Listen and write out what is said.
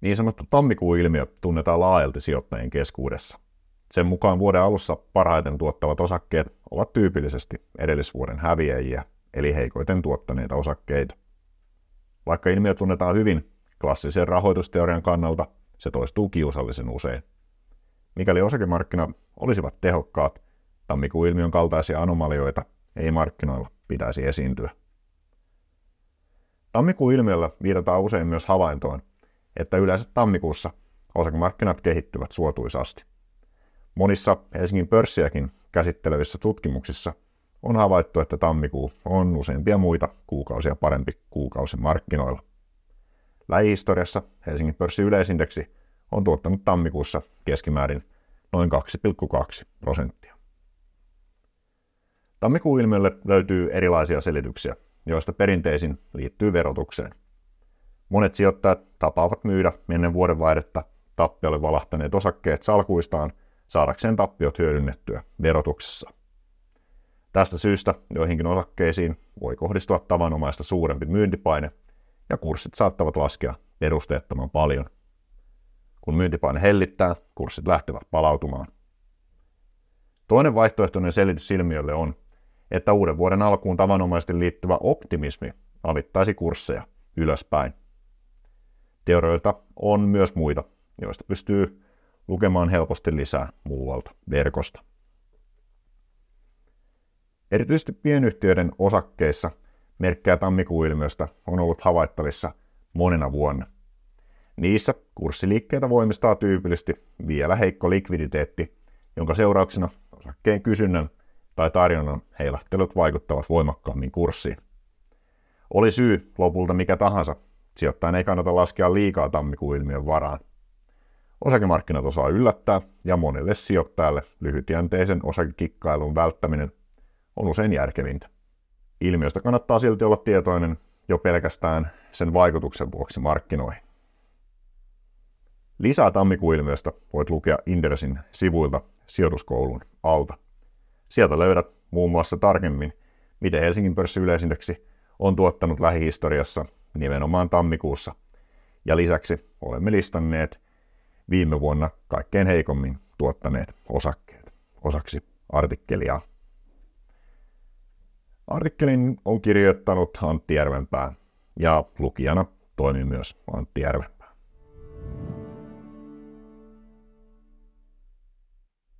Niin sanottu tammikuun ilmiö tunnetaan laajalti sijoittajien keskuudessa. Sen mukaan vuoden alussa parhaiten tuottavat osakkeet ovat tyypillisesti edellisvuoden häviäjiä, eli heikoiten tuottaneita osakkeita. Vaikka ilmiö tunnetaan hyvin klassisen rahoitusteorian kannalta, se toistuu kiusallisen usein. Mikäli osakemarkkinat olisivat tehokkaat, tammikuun ilmiön kaltaisia anomalioita ei markkinoilla pitäisi esiintyä. Tammikuun ilmiöllä viitataan usein myös havaintoon, että yleensä tammikuussa osakemarkkinat kehittyvät suotuisasti. Monissa Helsingin pörssiäkin käsittelevissä tutkimuksissa on havaittu, että tammikuu on useimpia muita kuukausia parempi kuukausi markkinoilla. Lähihistoriassa Helsingin pörssin yleisindeksi on tuottanut tammikuussa keskimäärin noin 2,2 prosenttia. Tammikuun ilmiölle löytyy erilaisia selityksiä, joista perinteisin liittyy verotukseen. Monet sijoittajat tapaavat myydä ennen vuodenvaihdetta tappiolle valahtaneet osakkeet salkuistaan saadakseen tappiot hyödynnettyä verotuksessa. Tästä syystä joihinkin osakkeisiin voi kohdistua tavanomaista suurempi myyntipaine ja kurssit saattavat laskea perusteettoman paljon. Kun myyntipaine hellittää, kurssit lähtevät palautumaan. Toinen vaihtoehtoinen selitys ilmiölle on, että uuden vuoden alkuun tavanomaisesti liittyvä optimismi avittaisi kursseja ylöspäin. Teorioita on myös muita, joista pystyy lukemaan helposti lisää muualta verkosta. Erityisesti pienyhtiöiden osakkeissa merkkejä tammikuun on ollut havaittavissa monena vuonna. Niissä kurssiliikkeitä voimistaa tyypillisesti vielä heikko likviditeetti, jonka seurauksena osakkeen kysynnän tai tarjonnan heilahtelut vaikuttavat voimakkaammin kurssiin. Oli syy lopulta mikä tahansa, sijoittajan ei kannata laskea liikaa tammikuun ilmiön varaan. Osakemarkkinat osaa yllättää ja monelle sijoittajalle lyhytjänteisen osakekikkailun välttäminen on usein järkevintä. Ilmiöstä kannattaa silti olla tietoinen jo pelkästään sen vaikutuksen vuoksi markkinoihin. Lisää tammikuun ilmiöstä voit lukea Inderesin sivuilta sijoituskoulun alta. Sieltä löydät muun muassa tarkemmin, miten Helsingin pörssiyleisindeksi on tuottanut lähihistoriassa nimenomaan tammikuussa. Ja lisäksi olemme listanneet viime vuonna kaikkein heikommin tuottaneet osakkeet osaksi artikkelia. Artikkelin on kirjoittanut Antti Järvenpää ja lukijana toimi myös Antti Järvenpää.